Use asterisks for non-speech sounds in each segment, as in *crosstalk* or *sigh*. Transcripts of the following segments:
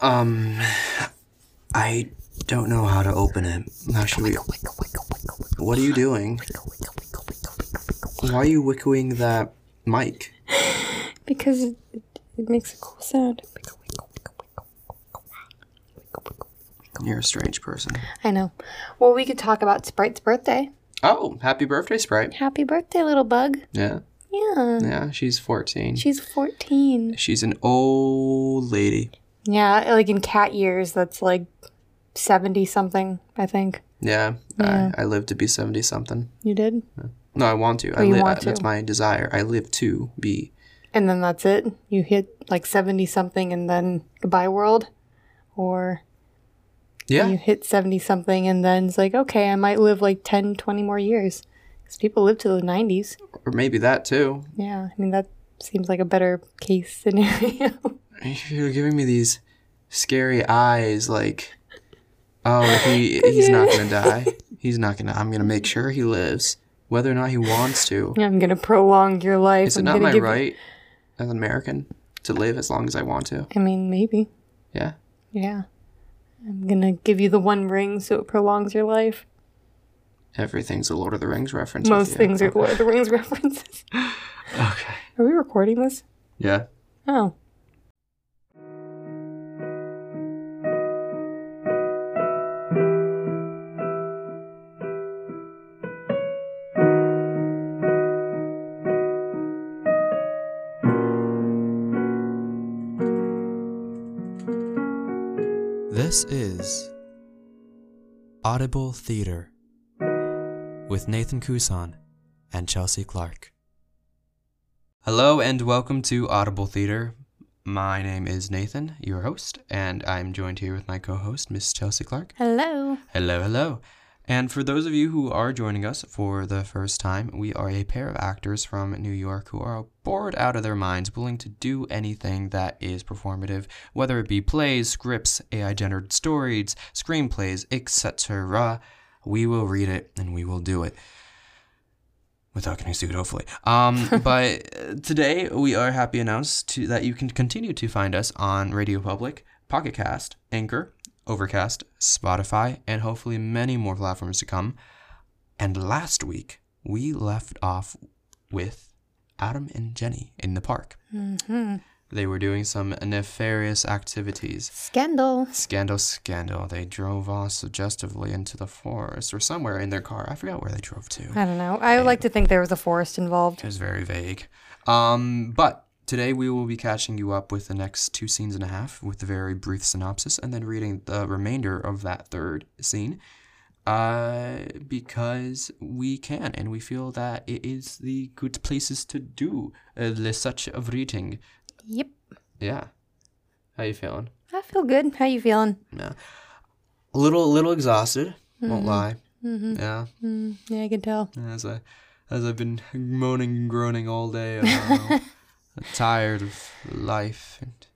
Um, I don't know how to open it. How should we? What are you doing? Why are you wickowing that mic? Because it, it makes a cool sound. You're a strange person. I know. Well, we could talk about Sprite's birthday. Oh, happy birthday, Sprite. Happy birthday, little bug. Yeah, Yeah. yeah. She's 14. She's 14. She's an old lady. Yeah, like in cat years, that's like 70 something, I think. Yeah, I, I live to be 70 something. You did? No, I want to. I Oh, live. want uh, That's my desire. I live to be. And then that's it? You hit like 70 something and then goodbye world? Or Yeah. you hit 70 something and then it's like, okay, I might live like 10, 20 more years. Because people live to the 90s. Or maybe that too. Yeah, I mean, that seems like a better case scenario. *laughs* You're giving me these scary eyes like, oh, he *laughs* he's not gonna *laughs* die. He's not gonna. I'm gonna make sure he lives, whether or not he wants to. I'm to prolong your life. Is it I'm not my give you- right as an American to live as long as I want to? I mean, maybe. Yeah. Yeah. I'm to give you the one ring so it prolongs your life. Everything's a Lord of the Rings reference. Most things are *laughs* Lord of the Rings references. Okay. Are we recording this? Yeah. Oh. Is Audible Theater with Nathan Kusan and Chelsea Clark. Hello and welcome to Audible Theater. My name is Nathan, your host, and I'm joined here with my co-host, Miss Chelsea Clark. Hello. Hello, hello. And for those of you who are joining us for the first time, we are a pair of actors from New York who are bored out of their minds, willing to do anything that is performative, whether it be plays, scripts, AI generated stories, screenplays, etc. We will read it and we will do it. Without getting sued, hopefully. Um, *laughs* but uh, today we are happy to announce to, that you can continue to find us on Radio Public, Pocket Cast, Anchor, Overcast, Spotify, and hopefully many more platforms to come. And last week, we left off with Adam and Jenny in the park. Mm-hmm. They were doing some nefarious activities. Scandal. Scandal, scandal. They drove off suggestively into the forest or somewhere in their car. I forgot where they drove to. I don't know. I would like to think there was a forest involved. It was very vague. Um, but today we will be catching you up with the next two scenes and a half with a very brief synopsis and then reading the remainder of that third scene. Uh, because we can and we feel that it is the good places to do uh, the such of reading. Yep. Yeah. How you feeling? I feel good. How you feeling? Yeah. A little, little exhausted. Won't lie. Mm-hmm. Yeah. Mm, yeah, I can tell. As I, as I've been moaning and groaning all day, *laughs* tired of life, and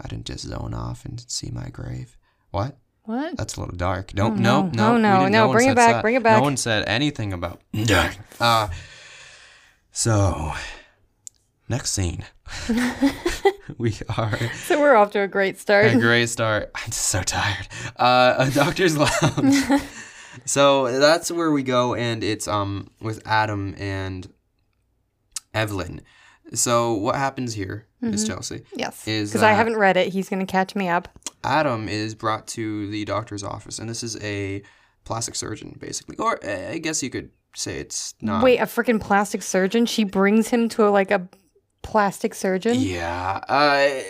I didn't just zone off and see my grave. What? What? That's a little dark. Don't. Oh, no, no. no, Oh, we no, didn't- no, bring it back, that. bring it back. No one said anything about. *laughs* Uh, so, next scene. *laughs* we are So we're off to a great start. a great start. *laughs* I'm just so tired. Uh, a doctor's lounge. so that's where we go, and it's um with Adam and Evelyn. So what happens here, Miss Chelsea? yes. Is Because I haven't read it. He's going to catch me up. Adam is brought to the doctor's office, and this is a plastic surgeon, basically, or uh, I guess you could say it's not. Wait, a freaking plastic surgeon? She brings him to a, like a plastic surgeon? Yeah. Uh,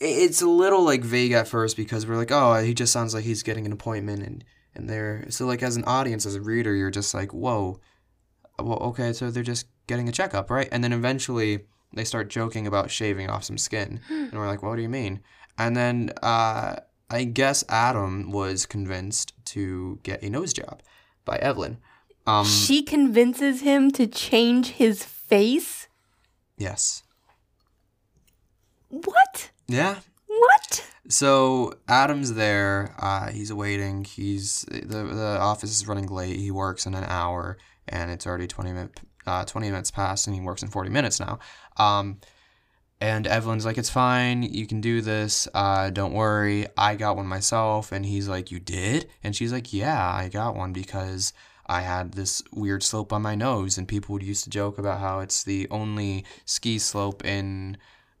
it's a little like vague at first because we're like, oh, he just sounds like he's getting an appointment, and and they're so like as an audience, as a reader, you're just like, whoa, well, okay, so they're just getting a checkup, right? And then eventually they start joking about shaving off some skin, *gasps* and we're like, what do you mean? And then uh, I guess Adam was convinced to get a nose job by Evelyn. Um, She convinces him to change his face? yes. What? Yeah, What? So Adam's there. Uh, he's waiting. He's the the office is running late. He works in an hour, and it's already twenty minute uh, twenty minutes past, and he works in forty minutes now. Um, and Evelyn's like, "It's fine. You can do this. Uh, don't worry. I got one myself." And he's like, "You did?" And she's like, "Yeah, I got one because." I had this weird slope on my nose, and people would used to joke about how it's the only ski slope in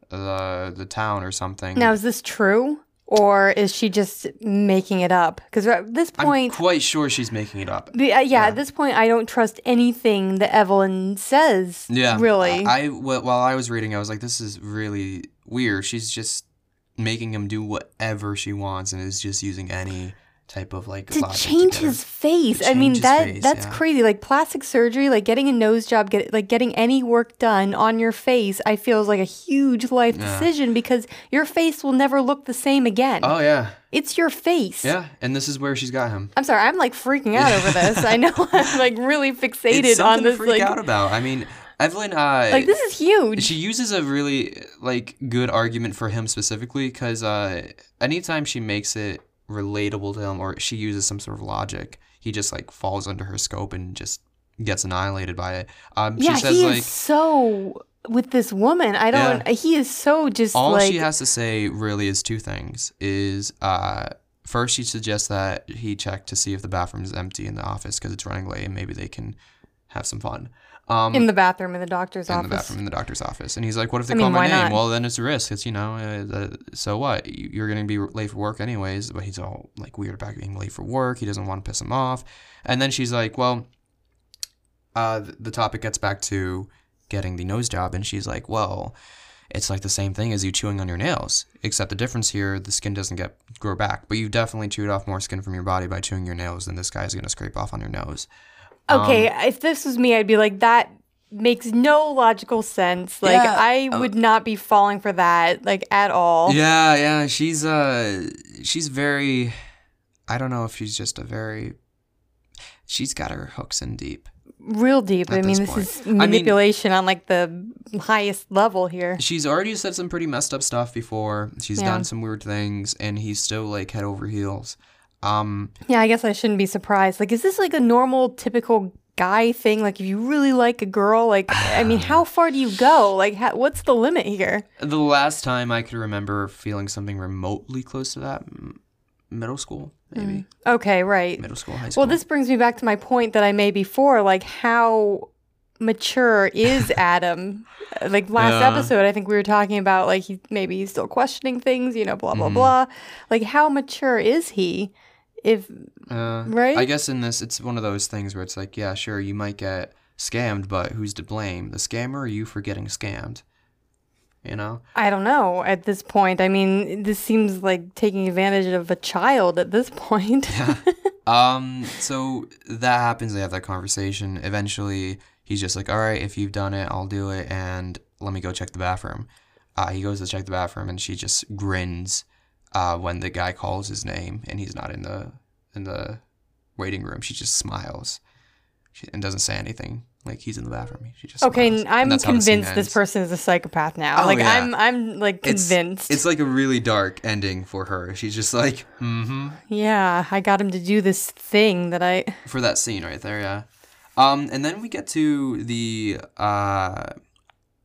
the the town or something. Now, is this true? Or is she just making it up? Because at this point, I'm quite sure she's making it up. the- uh, yeah, at this point, I don't trust anything that Evelyn says. Yeah, Really. I, I while I was reading, I was like, this is really weird. She's just making him do whatever she wants, and is just using any type of like to change get her- his face. to I mean that face, that's yeah. crazy. Like plastic surgery, like getting a nose job, get like getting any work done on your face, I feel is like a huge life Yeah. decision because your face will never look the same again. Oh yeah, It's your face. yeah, and this is where she's got him. I'm sorry, I'm like freaking out over this. I know *laughs* I'm like really *laughs* fixated on this to freak like out about. I mean, Evelyn. Uh, like this is huge. she uses a really like good argument for him specifically because uh, anytime she makes it relatable to him or she uses some sort of logic, he just like falls under her scope and just gets annihilated by it. Um, yeah, she says he like is so with this woman. I don't he is so just all like she has to say really is two things. Is uh, first she suggests that he check to see if the bathroom is empty in the office because it's running late and maybe they can have some fun. Um, in the bathroom in the doctor's in office. the bathroom in the doctor's office. And he's like, "What if they I mean, call my why name?" not? Well, then it's a risk. It's you know, uh, uh, so what? You- You're gonna be late for work anyways. But he's all like weird about being late for work. He doesn't want to piss him off. And then she's like, "Well, uh, the topic gets back to getting the nose job, and she's like, "Well." It's like the same thing as you chewing on your nails, except the difference here, the skin doesn't get grow back. But you've definitely chewed off more skin from your body by chewing your nails than this guy's gonna scrape off on your nose. Okay, Um, if this was me, I'd be like, that makes no logical sense. Like, Yeah, I would not be falling for that, like, at all. Yeah, yeah, she's uh she's very I don't know if she's just a very she's got her hooks in deep. Real deep. I mean, this this is I mean- manipulation on, like, the highest level here. She's already said some pretty messed up stuff before. She's Yeah. done some weird things and he's still like head over heels. Um Yeah, I guess I shouldn't be surprised. Like, is this, like, a normal, typical guy thing? Like, if you really like a girl, like, I mean, *sighs* how far do you go? Like, how, what's the limit here? the last time I could remember feeling something remotely close to that middle school, maybe. Okay, right. Middle school, high school. Well, this brings me back to my point that I made before. Like, how mature is *laughs* Adam? Like last Yeah. episode, I think we were talking about like he maybe he's still questioning things, you know, blah blah Mhm. blah. Like, how mature is he? If Uh, Right? I guess in this, it's one of those things where it's like, yeah, sure, you might get scammed, but who's to blame? The scammer or you for getting scammed? You know? I don't know at this point. I mean, this seems like taking advantage of a child at this point. yeah. *laughs* Um, so that happens. They have that conversation. Eventually, he's just like, all right, if you've done it, I'll do it, and let me go check the bathroom. Uh, he goes to check the bathroom, and she just grins uh, when the guy calls his name, and he's not in the in the waiting room. She just smiles she, and doesn't say anything. Like he's in the bathroom. She just okay, smiles. I'm that's how the scene convinced this person is a psychopath now. Oh, like yeah. I'm I'm like It's- convinced. It's like a really dark ending for her. She's just like, mm-hmm. yeah, I got him to do this thing that I for that scene right there, yeah. Um, and then we get to the uh,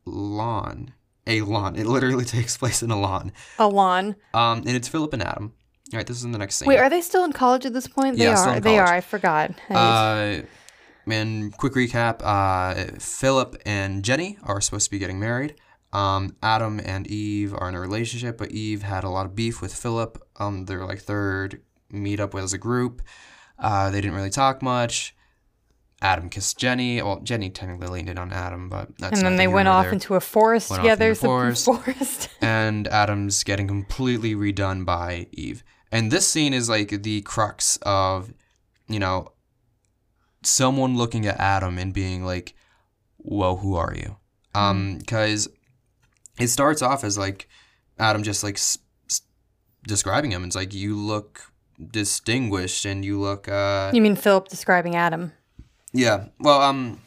lawn, a lawn. It literally *laughs* takes place in a lawn. Alon. Um, and it's Philip and Adam. All right, this is in the next scene. Wait, are they still in college at this point? They Yeah, are. still in They are. I forgot. I- Uh, and quick recap: uh, Philip and Jenny are supposed to be getting married. Um, Adam and Eve are in a relationship, but Eve had a lot of beef with Philip. Um, their like third meetup with as a group. Uh, they didn't really talk much. Adam kissed Jenny. Well, Jenny technically leaned in on Adam, but that's and then they went off there. into a forest Went off together. the forest. forest. *laughs* and Adam's getting completely redone by Eve. And this scene is like the crux of, you know, someone looking at Adam and being like, "Whoa, who are you?" Um, because it starts off as like Adam just like s- s- describing him. It's like you look distinguished and you look uh you mean Philip describing Adam? Yeah. Well, um,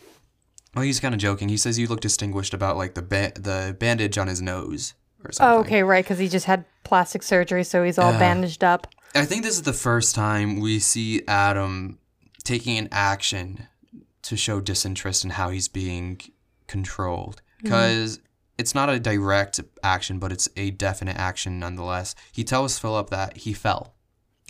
well, he's kind of joking. He says you look distinguished about like the ba- the bandage on his nose or something. Oh, okay, right, because he just had plastic surgery, so he's all Yeah. bandaged up. I think this is the first time we see Adam taking an action to show disinterest in how he's being controlled. Because it's not a direct action, but it's a definite action nonetheless. He tells Philip that he fell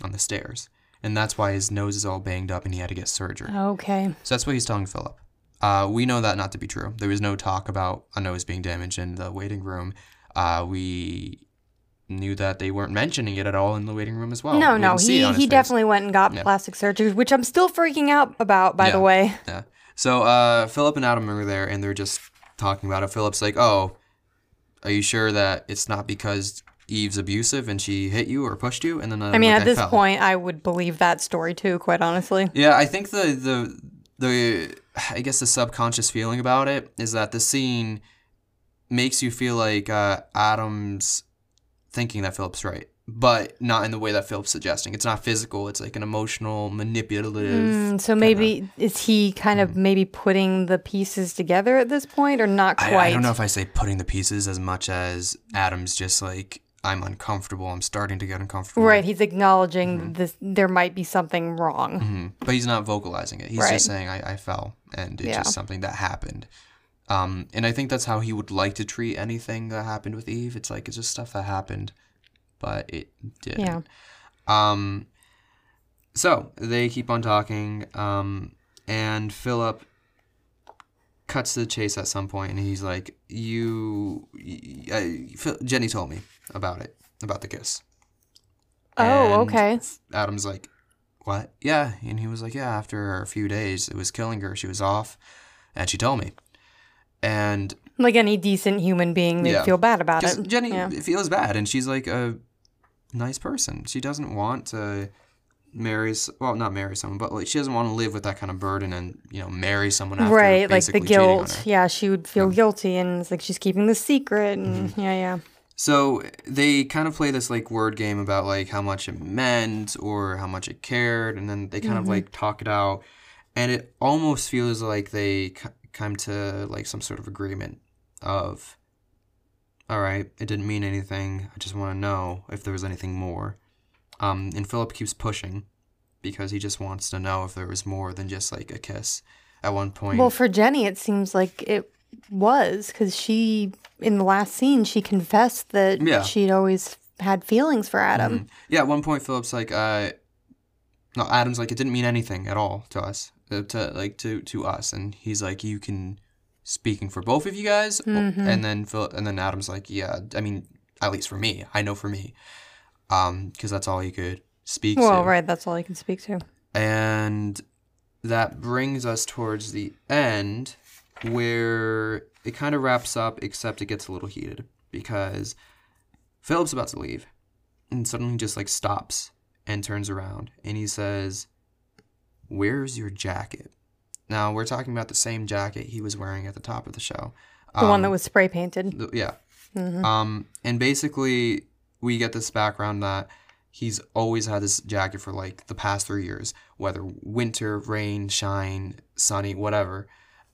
on the stairs, and that's why his nose is all banged up and he had to get surgery. Okay. So that's what he's telling Philip. Uh, we know that not to be true. There was no talk about a nose being damaged in the waiting room. Uh, we knew that they weren't mentioning it at all in the waiting room as well. no, We no, didn't see it he he face. definitely went and got Yeah. plastic surgery, which I'm still freaking out about. By Yeah. the way. Yeah. So uh, Philip and Adam are there, and they're just talking about it. Philip's like, "Oh, are you sure that it's not because Eve's abusive and she hit you or pushed you?" And then I mean, at this fell. point, I would believe that story too. Quite honestly. Yeah, I think the the the I guess the subconscious feeling about it is that the scene makes you feel like uh, Adam's thinking that Philip's right, but not in the way that Philip's suggesting. It's not physical. It's like an emotional, manipulative. Mm, so maybe is he kind of maybe putting the pieces together at this point, or not I, quite? I don't know if I say putting the pieces as much as Adam's just like I'm uncomfortable. I'm starting to get uncomfortable. Right, he's acknowledging Mm-hmm. this. There might be something wrong. hmm But he's not vocalizing it. He's Right. just saying I, I fell and it's Yeah. just something that happened. Um, and I think that's how he would like to treat anything that happened with Eve. It's like it's just stuff that happened, but it didn't. Yeah. Um, so they keep on talking, um, and Philip cuts to the chase at some point, and he's like, "You, Phil- Jenny told me about it, about the kiss." Oh, And okay. Adam's like, "What? Yeah," and he was like, "Yeah." After a few days, it was killing her. She was off, and she told me, and Like any decent human being, they Yeah. feel bad about it. Jenny Yeah. feels bad, and she's like a nice person. She doesn't want to marry, well, not marry someone, but like she doesn't want to live with that kind of burden and you know marry someone after right, like the basically cheating on guilt. Yeah, she would feel guilty, and it's like she's keeping the secret, and Mm-hmm. yeah, yeah. So they kind of play this like word game about like how much it meant or how much it cared, and then they kind of like talk it out, and it almost feels like they c- come to like some sort of agreement of, all right, it didn't mean anything. I just want to know if there was anything more. Um, and Philip keeps pushing because he just wants to know if there was more than just like a kiss. At one point, Well, for Jenny, it seems like it was because she, in the last scene, she confessed that Yeah. she'd always had feelings for Adam. Mhm. Yeah, at one point Philip's like, uh, no, Adam's like, it didn't mean anything at all to us, uh, to like to to us, and he's like, you can speaking for both of you guys, o- and then Phil, and then Adam's like, yeah, I mean, at least for me, I know for me, um, because that's all he could speak Well, to, right, that's all he can speak to. and that brings us towards the end where it kind of wraps up, except it gets a little heated because Philip's about to leave and suddenly just like stops and turns around and he says, Where's your jacket? Now we're talking about the same jacket he was wearing at the top of the show. The one that Um, was spray painted. the- yeah. Um, and basically, we get this background that he's always had this jacket for like the past three years, whether winter, rain, shine, sunny, whatever.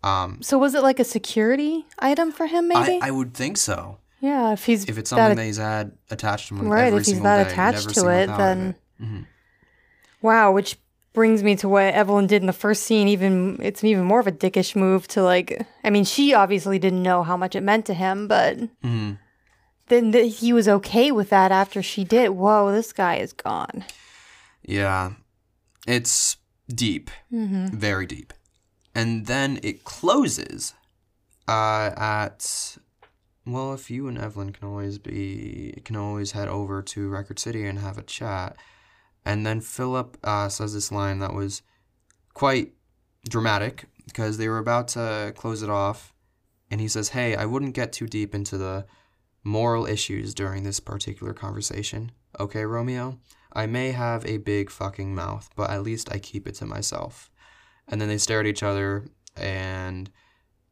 Um, So was it like a security item for him? Maybe. I, I would think so. yeah, if he's If it's something that he's had attached to him right, if he's that day, attached to it, then it. Mhm. wow. Which brings me to what Evelyn did in the first scene. Even it's even more of a dickish move to like. I mean, she obviously didn't know how much it meant to him, but Mhm. then that he was okay with that after she did. Whoa, this guy is gone. Yeah, it's deep, Mm-hmm. very deep, and then it closes uh, at well. If you and Evelyn can always be can always head over to Record City and have a chat, and then Philip uh, says this line that was quite dramatic because they were about to close it off, and he says, "Hey, I wouldn't get too deep into the." Moral issues during this particular conversation. Okay, Romeo? I may have a big fucking mouth, but at least I keep it to myself. And then they stare at each other, and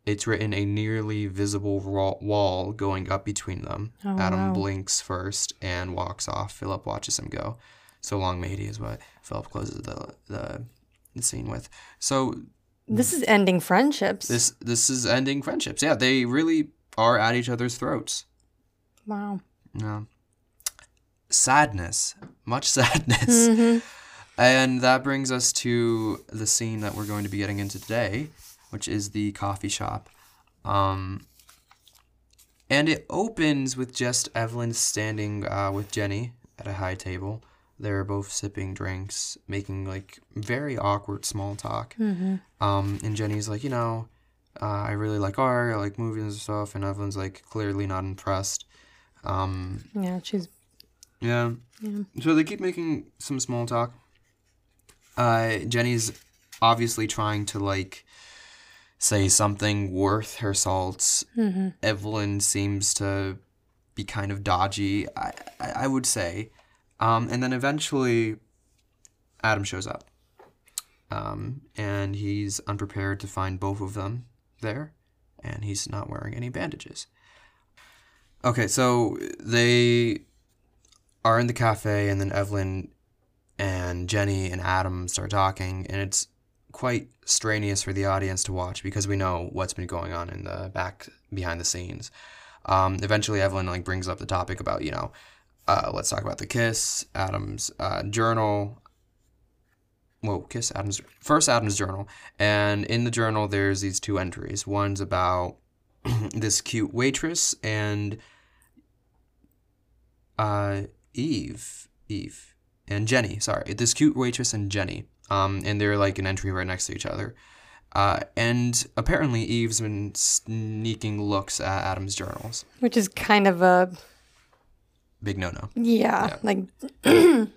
it's written a nearly visible wall going up between them. Oh, Adam wow. blinks first and walks off. Philip watches him go. So long, matey, is what Philip closes the, the, the scene with. So This is ending friendships. this this is ending friendships. Yeah, they really are at each other's throats. wow. No. Sadness. Much *laughs* sadness. Mhm. And that brings us to the scene that we're going to be getting into today, which is the coffee shop. Um, and it opens with just Evelyn standing uh, with Jenny at a high table. They're both sipping drinks, making like very awkward small talk. Mm-hmm. Um, and Jenny's like, you know, uh, I really like art, I like movies and stuff. And Evelyn's like clearly not impressed. Um, Yeah, she's yeah. Yeah. So they keep making some small talk. Uh, Jenny's obviously trying to like say something worth her salts. mm-hmm. Evelyn seems to be kind of dodgy. I I, I would say, um, and then eventually, Adam shows up. Um, and he's unprepared to find both of them there, and he's not wearing any bandages. Okay, so they are in the cafe, and then Evelyn and Jenny and Adam start talking, and it's quite strenuous for the audience to watch because we know what's been going on in the back behind the scenes. Um, eventually, Evelyn like brings up the topic about you know, uh, let's talk about the kiss, Adam's uh, journal. Whoa, kiss Adam's first Adam's journal, and in the journal there's these two entries. One's about *clears throat* this cute waitress and uh, Eve, Eve, and Jenny. Sorry, this cute waitress and Jenny. Um, and they're like an entry right next to each other. Uh, and apparently Eve's been sneaking looks at Adam's journals. which is kind of a Big no no. yeah, Yeah. like *clears throat*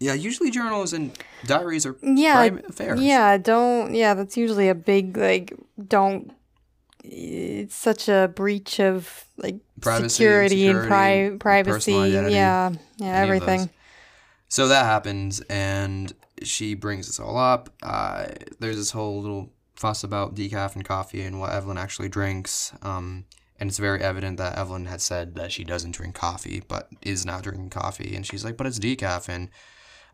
Yeah, usually journals and diaries are yeah, private affairs. yeah. Don't yeah. That's usually a big like don't. It's such a breach of like Privacy, security, and pri- privacy. identity, yeah, yeah, any of those. everything. So that happens, and she brings this all up. Uh, there's this whole little fuss about decaf and coffee and what Evelyn actually drinks. Um, and it's very evident that Evelyn had said that she doesn't drink coffee, but is now drinking coffee. And she's like, but it's decaf. And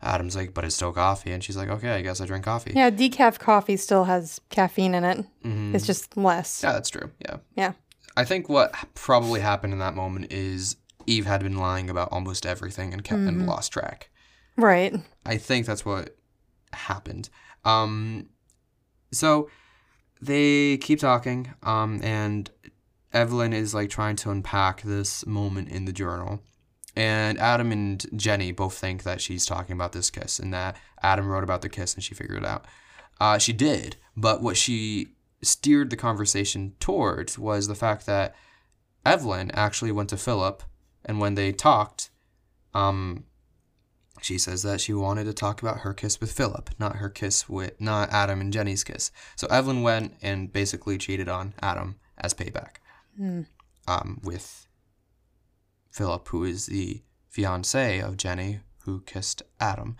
Adam's like, but it's still coffee. And she's like, okay, I guess I drink coffee. Yeah, decaf coffee still has caffeine in it. Mhm. It's just less. Yeah, that's true. Yeah. Yeah. I think what probably happened in that moment is Eve had been lying about almost everything and kept and lost track. Right. I think that's what happened. Um, so they keep talking, um, and Evelyn is like trying to unpack this moment in the journal. And Adam and Jenny both think that she's talking about this kiss and that Adam wrote about the kiss and she figured it out. Uh, she did, but what she steered the conversation towards was the fact that Evelyn actually went to Philip, and when they talked, um, she says that she wanted to talk about her kiss with Philip, not her kiss with not Adam and Jenny's kiss. So Evelyn went and basically cheated on Adam as payback. Um, with Philip, who is the fiance of Jenny, who kissed Adam.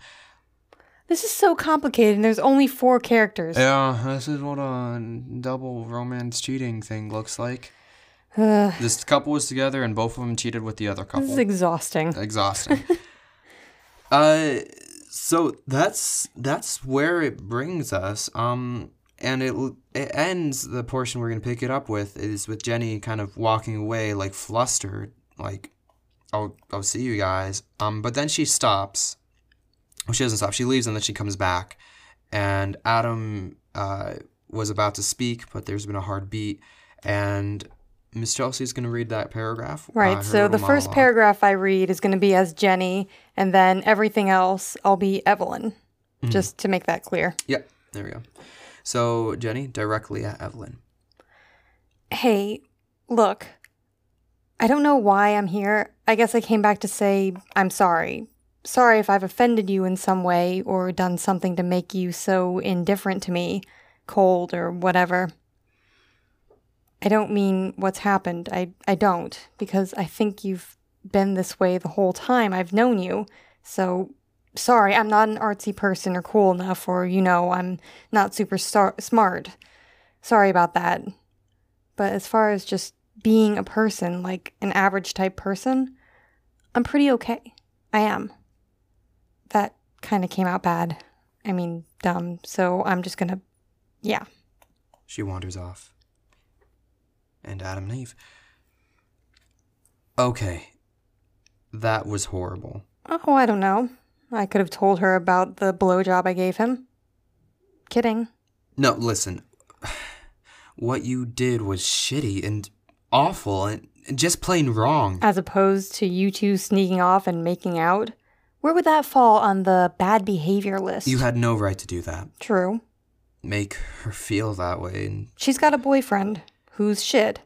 This is so complicated, and there's only four characters. Yeah, this is what a double romance cheating thing looks like. Ugh, This couple was together, and both of them cheated with the other couple. this is exhausting. exhausting. *laughs* uh, so that's that's where it brings us. Um, and it it ends the portion we're gonna pick it up with is with Jenny kind of walking away like flustered, like, "I'll I'll see you guys." Um, but then she stops. Well, she doesn't stop. She leaves and then she comes back, and Adam uh was about to speak, but there's been a hard beat, and Miss Chelsea's gonna read that paragraph. uh, Right. her so the first monologue. paragraph I read is going to be as Jenny, and then everything else I'll be Evelyn, Mm-hmm. just to make that clear. Yep, there we go. So Jenny directly at Evelyn. Hey, look, I don't know why I'm here. I guess I came back to say I'm sorry. Sorry if I've offended you in some way or done something to make you so indifferent to me, cold or whatever. I don't mean what's happened. I, I don't, because I think you've been this way the whole time I've known you. So, sorry, I'm not an artsy person or cool enough, or, you know, I'm not super star- smart. Sorry about that. But as far as just being a person, like an average type person, I'm pretty okay. I am. That kind of came out bad. I mean, dumb. So I'm just gonna, yeah. She wanders off. And Adam and Eve. Okay. That was horrible. Oh, I don't know. I could have told her about the blowjob I gave him. Kidding. No, listen. *sighs* What you did was shitty, and awful and and just plain wrong. As opposed to you two sneaking off and making out? Where would that fall on the bad behavior list? You had no right to do that. True. Make her feel that way and She's got a boyfriend who's shit.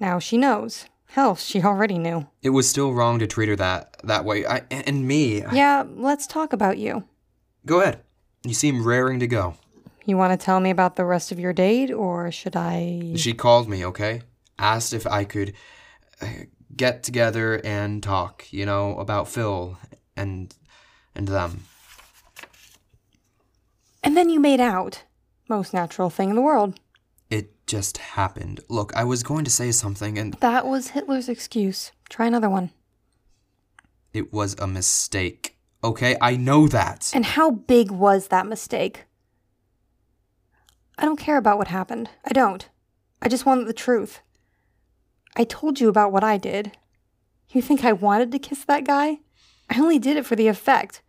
Now she knows. Hell, she already knew. it was still wrong to treat her that that way. I and me. I- Yeah, let's talk about you. Go ahead. You seem raring to go. You want to tell me about the rest of your date, or should I? She called me, okay? Asked if I could uh, get together and talk, you know, about Phil and and them. And then you made out. Most natural thing in the world. Just happened. Look, I was going to say something and That was Hitler's excuse. Try another one. it was a mistake. Okay? I know that. And how big was that mistake? I don't care about what happened. I don't. I just wanted the truth. I told you about what I did. You think I wanted to kiss that guy? I only did it for the effect.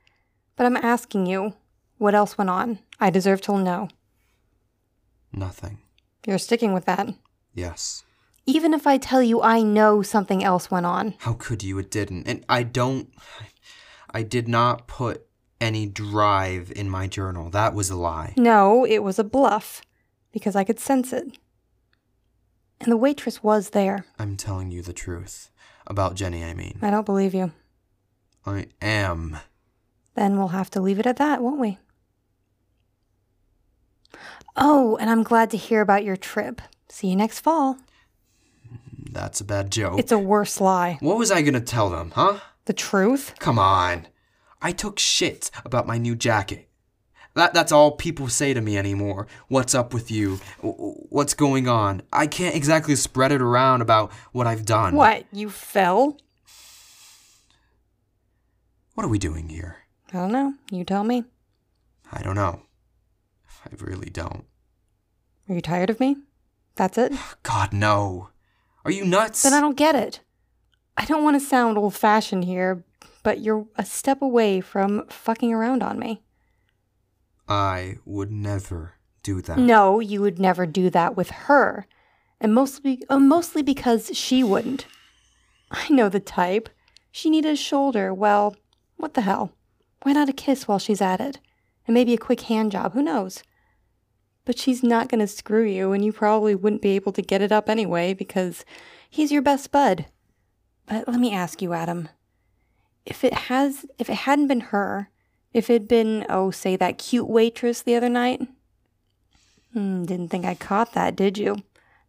But I'm asking you, what else went on? I deserve to know. Nothing. You're sticking with that. Yes. Even if I tell you I know something else went on. How could you? It didn't. And I don't. I did not put any drive in my journal. That was a lie. No, it was a bluff. Because I could sense it. And the waitress was there. I'm telling you the truth. About Jenny, I mean. I don't believe you. I am. Then we'll have to leave it at that, won't we? Oh, and I'm glad to hear about your trip. See you next fall. That's a bad joke. It's a worse lie. what was I gonna tell them, huh? The truth? Come on. I took shit about my new jacket. That, that's all people say to me anymore. What's up with you? What's going on? I can't exactly spread it around about what I've done. What? You fell? What are we doing here? I don't know. You tell me. I don't know. I really don't. Are you tired of me? That's it? *sighs* God, no. Are you nuts? Then I don't get it. I don't want to sound old fashioned here, but you're a step away from fucking around on me. I would never do that. No, you would never do that with her. And mostly, uh, mostly because she wouldn't. I know the type. She needed a shoulder. Well, what the hell? Why not a kiss while she's at it? And maybe a quick hand job, who knows? But she's not going to screw you, and you probably wouldn't be able to get it up anyway because he's your best bud. But let me ask you, Adam. If it has if it hadn't been her, if it'd been, oh, say that cute waitress the other night, Hmm, didn't think I caught that, did you?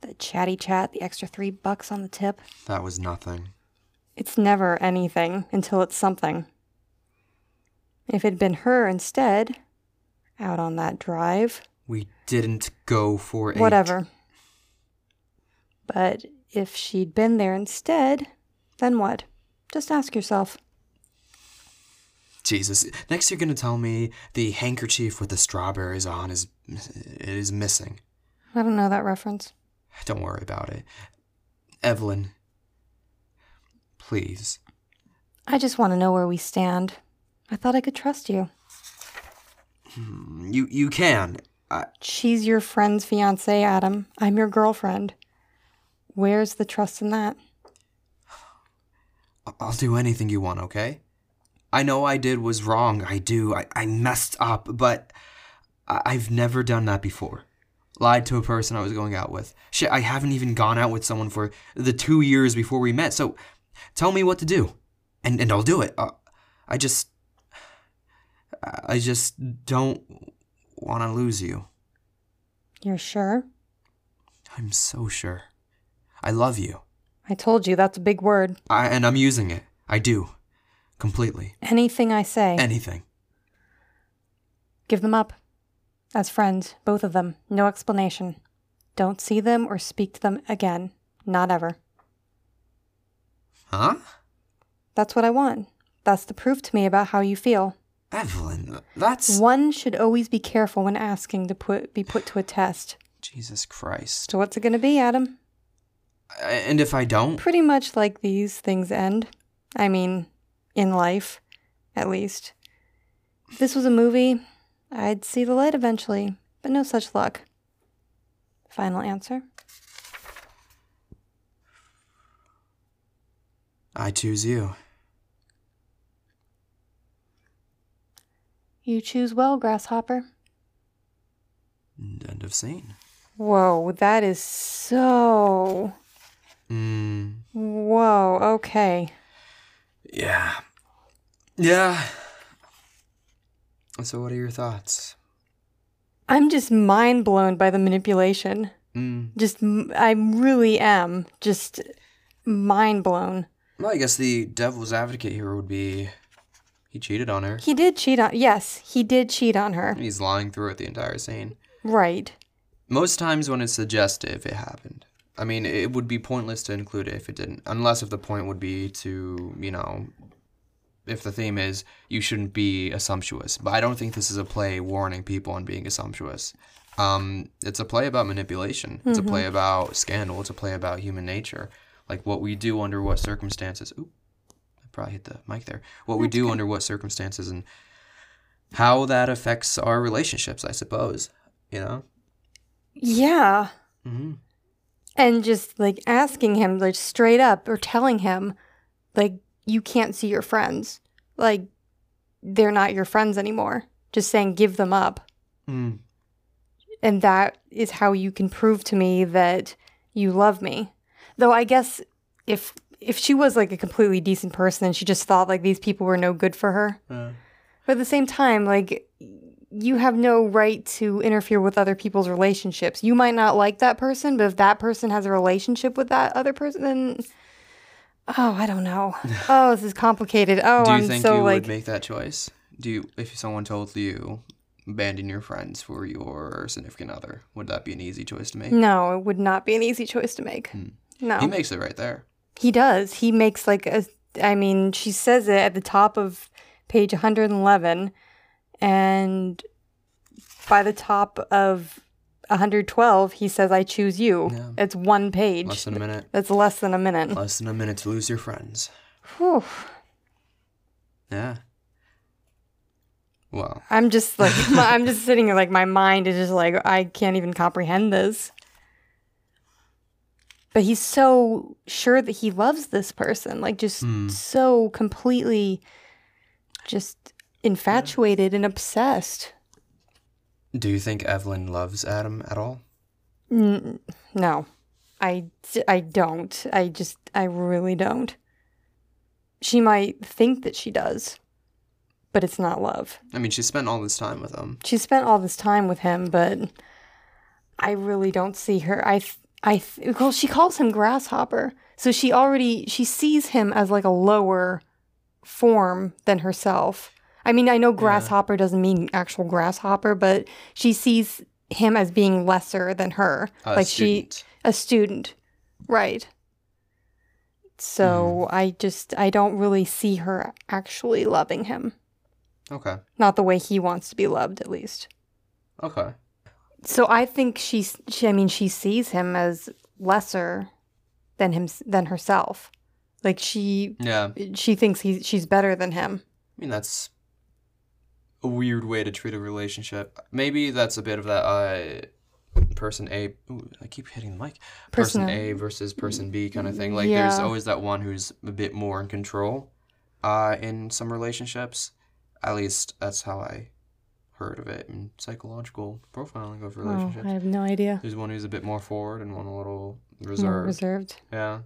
The chatty chat, the extra three bucks on the tip. That was nothing. It's never anything until it's something. If it'd been her instead, out on that drive, We didn't go for a. whatever. But if she'd been there instead, then what? Just ask yourself. Jesus. Next, you're gonna tell me the handkerchief with the strawberries on is it is missing. I don't know that reference. Don't worry about it. Evelyn, please. I just want to know where we stand. I thought I could trust you. Hmm, you you can. She's your friend's fiance, Adam. I'm your girlfriend. Where's the trust in that? I'll do anything you want, okay? I know I did was wrong. I do. I, I messed up, but I, I've never done that before. Lied to a person I was going out with. Shit, I haven't even gone out with someone for the two years before we met. So tell me what to do, and and I'll do it. Uh, I just, I just don't want to lose you. You're sure? I'm so sure. I love you, I told you that's a big word. I, and I'm using it. I do, completely. Anything I say, Anything. give them up. As friends, both of them, no explanation. Don't see them or speak to them again. Not ever. Huh? That's what I want. That's the proof to me about how you feel. Evelyn, that's One should always be careful when asking to put be put to a test. Jesus Christ. So what's it gonna be, Adam? And if I don't, Pretty much like these things end. I mean, in life, at least. If this was a movie, I'd see the light eventually, but no such luck. Final answer? I choose you. You choose well, Grasshopper. End of scene. Whoa, that is so. Mm, Whoa, okay. yeah. Yeah. So, what are your thoughts? I'm just mind blown by the manipulation. Mm. Just, I really am just mind blown. Well, I guess the devil's advocate here would be he cheated on her. He did cheat on, yes, he did cheat on her. He's lying through it the entire scene. Right. Most times when it's suggestive, it happened. I mean, it would be pointless to include it if it didn't, unless if the point would be to, you know, if the theme is you shouldn't be assumptuous. But I don't think this is a play warning people on being assumptuous. Um, it's a play about manipulation. It's a play about scandal. It's a play about human nature, like what we do under what circumstances. Ooh, probably hit the mic there. What we do under what circumstances and how that affects our relationships. I suppose. You know. Yeah. hmm And just like asking him, like straight up, or telling him, like, you can't see your friends. Like, they're not your friends anymore. Just saying, give them up. Mm. And that is how you can prove to me that you love me. Though I guess if if she was like a completely decent person and she just thought like these people were no good for her, Uh, but at the same time, like you have no right to interfere with other people's relationships. You might not like that person, but if that person has a relationship with that other person, then oh, I don't know. *laughs* Oh, this is complicated. Oh, do you I'm think so you like would make that choice? Do you, if someone told you abandon your friends for your significant other, would that be an easy choice to make? no, it would not be an easy choice to make. No, He makes it right there. He does. He makes like a. I mean, she says it at the top of page 111, and by the top of 112, he says, "I choose you." Yeah. It's one page. Less than a minute. That's less than a minute. Less than a minute to lose your friends. Whew. Yeah. Well, I'm just like *laughs* I'm just sitting here like my mind is just like I can't even comprehend this. But he's so sure that he loves this person, like just Hmm. so completely just infatuated and obsessed. do you think Evelyn loves Adam at all? N- no. I I don't. I just I really don't. She might think that she does, but it's not love. I mean, she spent all this time with him. she spent all this time with him, but I really don't see her. I, I, th- well, she calls him grasshopper, so she already she sees him as like a lower form than herself. I mean, I know grasshopper doesn't mean actual grasshopper, but she sees him as being lesser than her, A like student. she a student, right? So mm-hmm. I just I don't really see her actually loving him. Okay. Not the way he wants to be loved, at least. Okay. So I think she's she I mean she sees him as lesser than him than herself. Like she Yeah. she thinks he's she's better than him. I mean, that's a weird way to treat a relationship. Maybe that's a bit of that uh, person A. Ooh, I keep hitting the mic. Person, Person A versus person B kind of thing. Like, there's always that one who's a bit more in control uh, in some relationships. At least that's how I heard of it in psychological profiling of relationships. Oh, relationships. I have no idea. There's one who's a bit more forward and one a little More reserved. reserved. Yeah.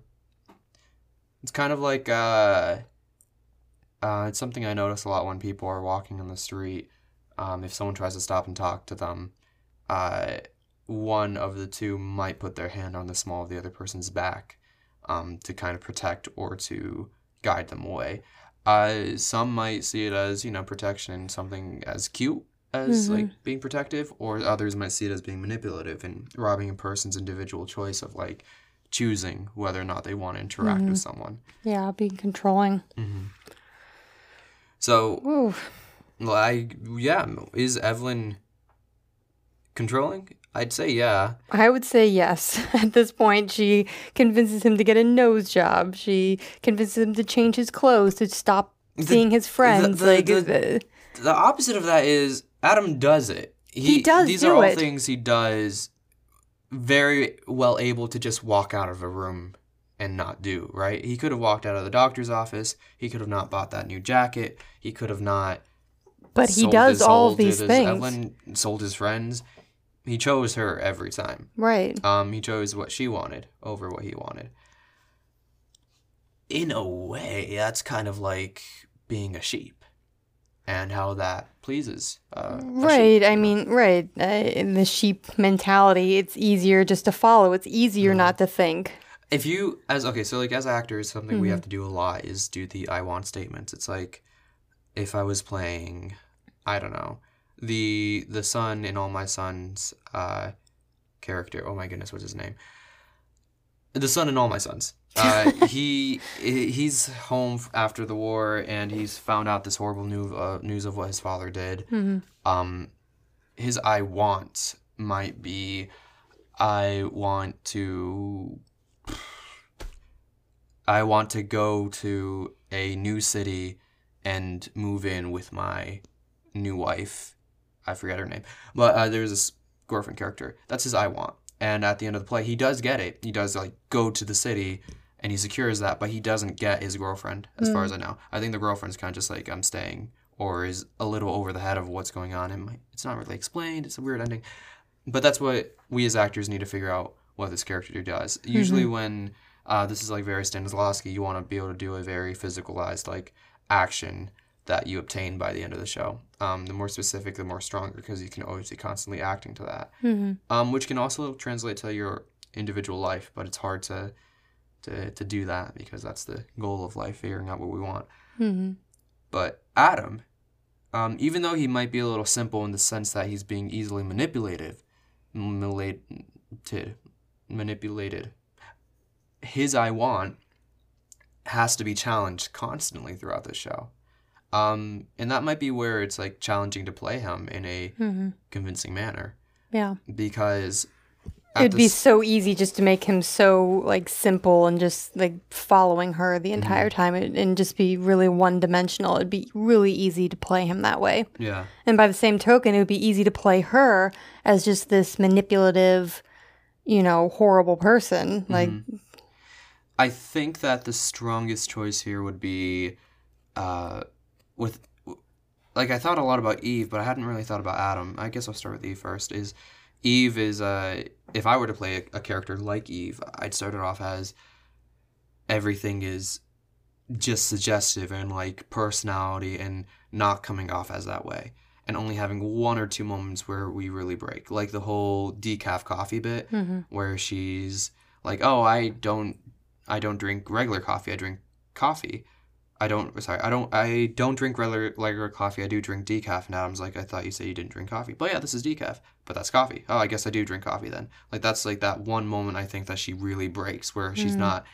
It's kind of like uh uh it's something I notice a lot when people are walking on the street. Um if someone tries to stop and talk to them, uh one of the two might put their hand on the small of the other person's back um to kind of protect or to guide them away. Uh some might see it as, you know, protection, something as cute as Mhm. like being protective or others might see it as being manipulative and robbing a person's individual choice of like choosing whether or not they want to interact with someone. Yeah, being controlling. Mm-hmm. So, Ooh. like, yeah, is Evelyn controlling? I'd say yeah. I would say yes. *laughs* At this point, she convinces him to get a nose job. She convinces him to change his clothes, to stop seeing his friends. the- like, the- The opposite of that is Adam does it. He does These do are all it. things he does very well able to just walk out of a room and not do, right? He could have walked out of the doctor's office. He could have not bought that new jacket. He could have not. But he does all these things. Evelyn sold his friends. He chose her every time. Right. Um, he chose what she wanted over what he wanted. In a way, that's kind of like being a sheep, and how that pleases. Uh, Right. I mean, right. Uh, in the sheep mentality, it's easier just to follow. It's easier Mm-hmm. not to think. if you as okay so like as actors something we Mm-hmm. have to do a lot is do the i want statements it's like if i was playing i don't know the the son in all my sons uh character oh my goodness what's his name the son in all my sons uh *laughs* he he's home after the war and he's found out this horrible news uh, news of what his father did. Hmm um his i want might be i want to i want to go to a new city and move in with my new wife. I forget her name. But uh, there's this girlfriend character. That's his i want. And at the end of the play he does get it. He does like go to the city and he secures that but he doesn't get his girlfriend as far as i know. I think the girlfriend's kind of just like i'm staying or is a little over the head of what's going on. And it's not really explained it's a weird ending. But that's what we as actors need to figure out what this character does. Usually when uh, this is like very stanislavski you want to be able to do a very physicalized like action that you obtain by the end of the show. Um, the more specific the more stronger because you can always be constantly acting to that. Hmm um, which can also translate to your individual life but it's hard to to, to do that because that's the goal of life figuring out what we want hmm but Adam, um, even though he might be a little simple in the sense that he's being easily manipulative, manipulated, manipulated, his I want has to be challenged constantly throughout the show. Um, and that might be where it's like challenging to play him in a hmm convincing manner Yeah. because at It'd be so easy just to make him so like simple and just like following her Mm-hmm. the entire time and, and just be really one dimensional. It'd be really easy to play him that way. yeah And by the same token, it would be easy to play her as just this manipulative, you know, horrible person. Like, Mm-hmm. I think that the strongest choice here would be uh, with like I thought a lot about Eve, but I hadn't really thought about Adam. I guess I'll start with Eve first. Is Eve is uh if I were to play a, a character like Eve, I'd start it off as everything is just suggestive and like personality and not coming off as that way. And only having one or two moments where we really break. Like the whole decaf coffee bit mhm. where she's like, "Oh, I don't, I don't drink regular coffee. I drink coffee. I don't. Sorry, I don't. I don't drink regular regular coffee. I do drink decaf." And Adam's like, "I thought you said you didn't drink coffee." But yeah, this is decaf. But that's coffee. Oh, I guess I do drink coffee then. Like that's like that one moment I think that she really breaks where she's Mhm. not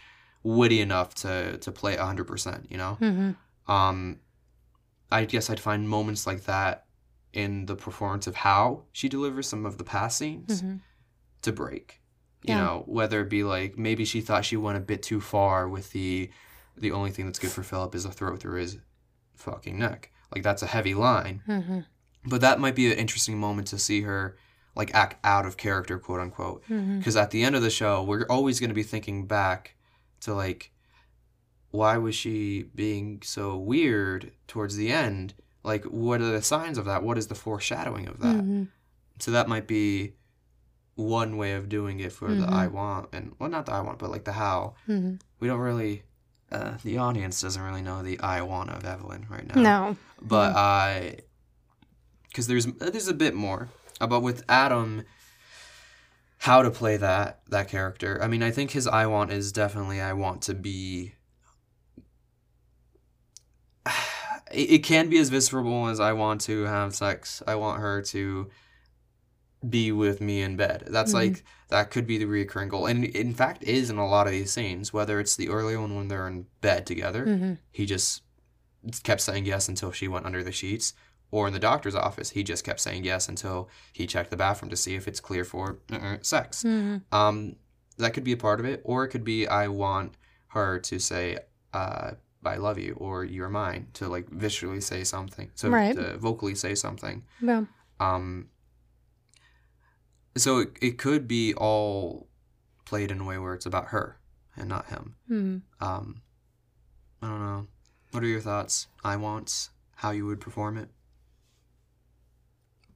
witty enough to to play hundred percent. You know. Mhm. Um, I guess I'd find moments like that in the performance of how she delivers some of the past scenes Mhm. to break. You Yeah. know, whether it be like maybe she thought she went a bit too far with the the only thing that's good for Philip is a throat through his fucking neck. Like that's a heavy line. Mhm. But that might be an interesting moment to see her like act out of character, quote unquote. Because at the end of the show, we're always going to be thinking back to like, why was she being so weird towards the end? Like, what are the signs of that? What is the foreshadowing of that? Mhm. So that might be one way of doing it for the Mhm. I want and well, not the I want, but like the how. Mhm. We don't really. Uh, the audience doesn't really know the I want of Evelyn right now No. but I, because there's there's a bit more about with Adam, how to play that that character. I mean, I think his I want is definitely I want to be. *sighs* It, it can be as visceral as I want to have sex. I want her to be with me in bed. That's Mhm. like that could be the recurring goal, and in fact is in a lot of these scenes. Whether it's the early one when they're in bed together, Mhm. he just kept saying yes until she went under the sheets. Or in the doctor's office, he just kept saying yes until he checked the bathroom to see if it's clear for uh-uh, sex. Mhm. Um, that could be a part of it, or it could be I want her to say uh, I love you or you're mine to like visually say something, so Right. to vocally say something. Yeah. Um, so it, it could be all played in a way where it's about her and not him. Hmm. Um, I don't know. What are your thoughts? I wants how you would perform it.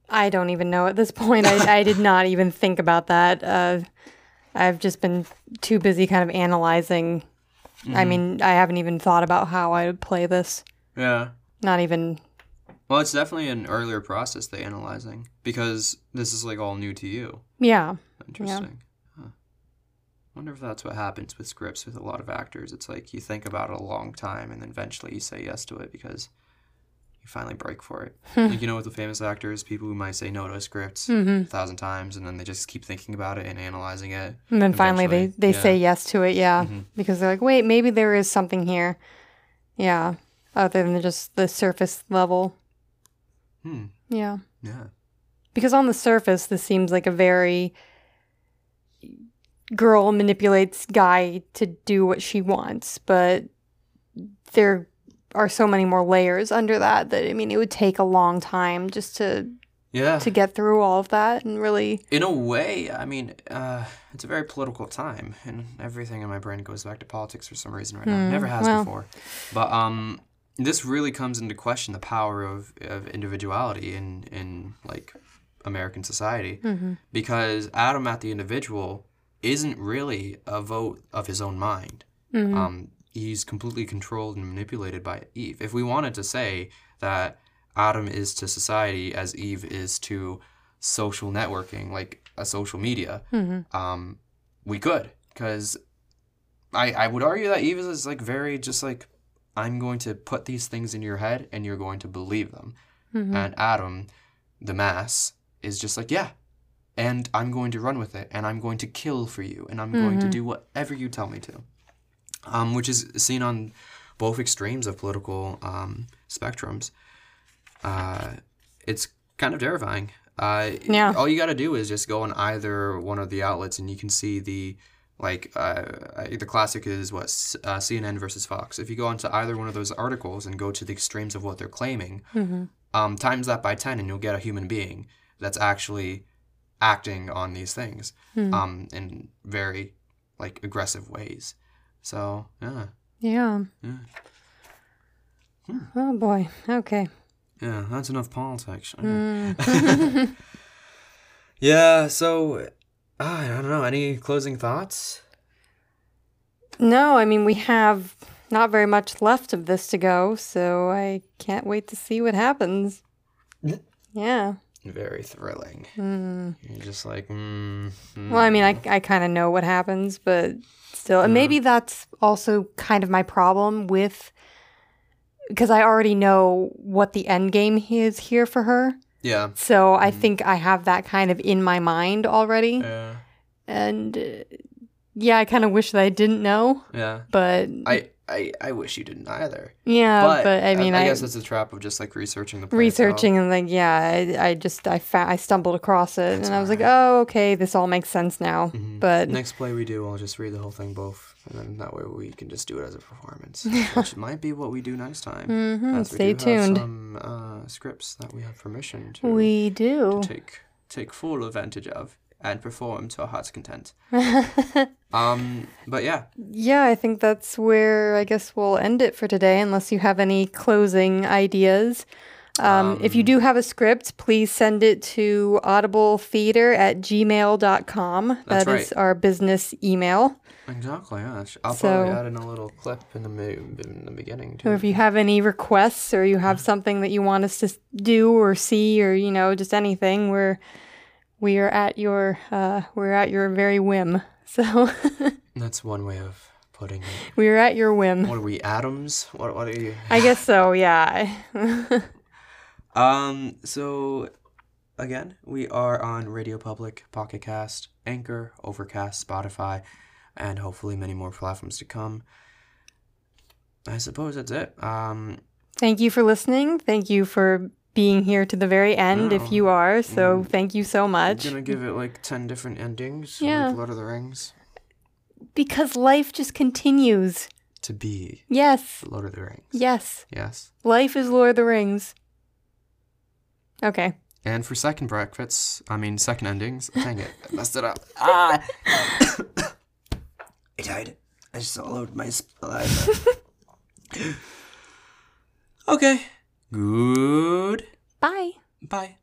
I don't even know at this point. I, I did not even think about that. Uh, I've just been too busy kind of analyzing. I mean, I haven't even thought about how I would play this. Yeah. Not even. Well, it's definitely an earlier process the analyzing because this is like all new to you. Yeah. Interesting. Huh. Wonder if that's what happens with scripts with a lot of actors. It's like you think about it a long time and then eventually you say yes to it because you finally break for it. *laughs* like you know with the famous actors, people who might say no to a script a thousand times and then they just keep thinking about it and analyzing it. And then finally they, Eventually, they say yes to it. Yeah. Mhm. Because they're like, wait, maybe there is something here. Yeah. Other than just the surface level. Hmm. Yeah. Yeah. Because on the surface, this seems like a very girl manipulates guy to do what she wants, but there are so many more layers under that that I mean, it would take a long time just to Yeah. to get through all of that and really. in a way, I mean, uh, it's a very political time, and everything in my brain goes back to politics for some reason right now. Hmm, Never has well. before. But um, this really comes into question the power of, of individuality in in like American society, Mm-hmm. because Adam at the individual isn't really a vote of his own mind. Mhm. Um, he's completely controlled and manipulated by Eve. If we wanted to say that Adam is to society as Eve is to social networking, like a social media, Mhm. um, we could, because I I would argue that Eve is like very just like I'm going to put these things in your head and you're going to believe them, Mhm. and Adam, the mass, is just like yeah. And I'm going to run with it, and I'm going to kill for you, and I'm going to Mhm. do whatever you tell me to um, which is seen on both extremes of political um, spectrums. Uh, it's kind of terrifying. Uh, Yeah. All you got to do is just go on either one of the outlets, and you can see the like uh, the classic is what uh, CNN versus Fox. If you go onto either one of those articles and go to the extremes of what they're claiming, Mhm. um, times that by ten, and you'll get a human being that's actually acting on these things Mhm. um, in very like aggressive ways. So yeah, Yeah. yeah, Oh boy. Okay. yeah. That's enough politics. Mm. *laughs* Yeah. So ah, I don't know. Any closing thoughts? no, I mean we have not very much left of this to go, so I can't wait to see what happens. Yeah. Very thrilling. Mm. You're just like, mm, mm. Well, I mean, I, I kind of know what happens, but still, and maybe that's also kind of my problem with because I already know what the end game is here for her. Yeah, So I Mhm. think I have that kind of in my mind already. yeah, And uh, yeah, I kind of wish that I didn't know, yeah. but I, I, I wish you didn't either. yeah, but, I mean, I, I, guess it's a trap of just like researching the researching and like, yeah, I, I just I fa- I stumbled across it That's and I was like, oh, okay, this all makes sense now. Mhm. But Next play we do, I'll just read the whole thing both, and then that way we can just do it as a performance, *laughs* which might be what we do next time. Mhm, as we stay tuned. some uh, scripts that we have permission to, we do. to take take full advantage of and perform to our heart's content. *laughs* Um, but yeah, Yeah, I think that's where I guess we'll end it for today, unless you have any closing ideas. Um, if you Um, do have a script, please send it to audibletheater at gmail.com. That's That is right. our business email. exactly. Yeah, I'll So- probably add in a little clip in the in the beginning too. Or if you have any requests or you have something that you want us to do or see or, you know, just anything, we're we are at your uh, we're at your very whim. *laughs* So *laughs* That's one way of putting it. we're at your whim. What are we, atoms? What what are you? I guess so, yeah. *laughs* Um, so again, we are on Radio Public, Pocket Cast, Anchor, Overcast, Spotify, and hopefully many more platforms to come. I suppose that's it. Um, Thank you for listening. Thank you for being here to the very end if you are. So Mm. thank you so I'm much. gonna give it like ten different endings, Yeah. like Lord of the Rings, Because life just continues. to be Yes. Lord of the Rings. Yes. Yes. Life is Lord of the Rings. Okay. And for second brackets, I mean second endings. Dang it, I messed it up. *laughs* Ah, *coughs* I died. I swallowed my saliva. *laughs* okay. Good. Bye. Bye.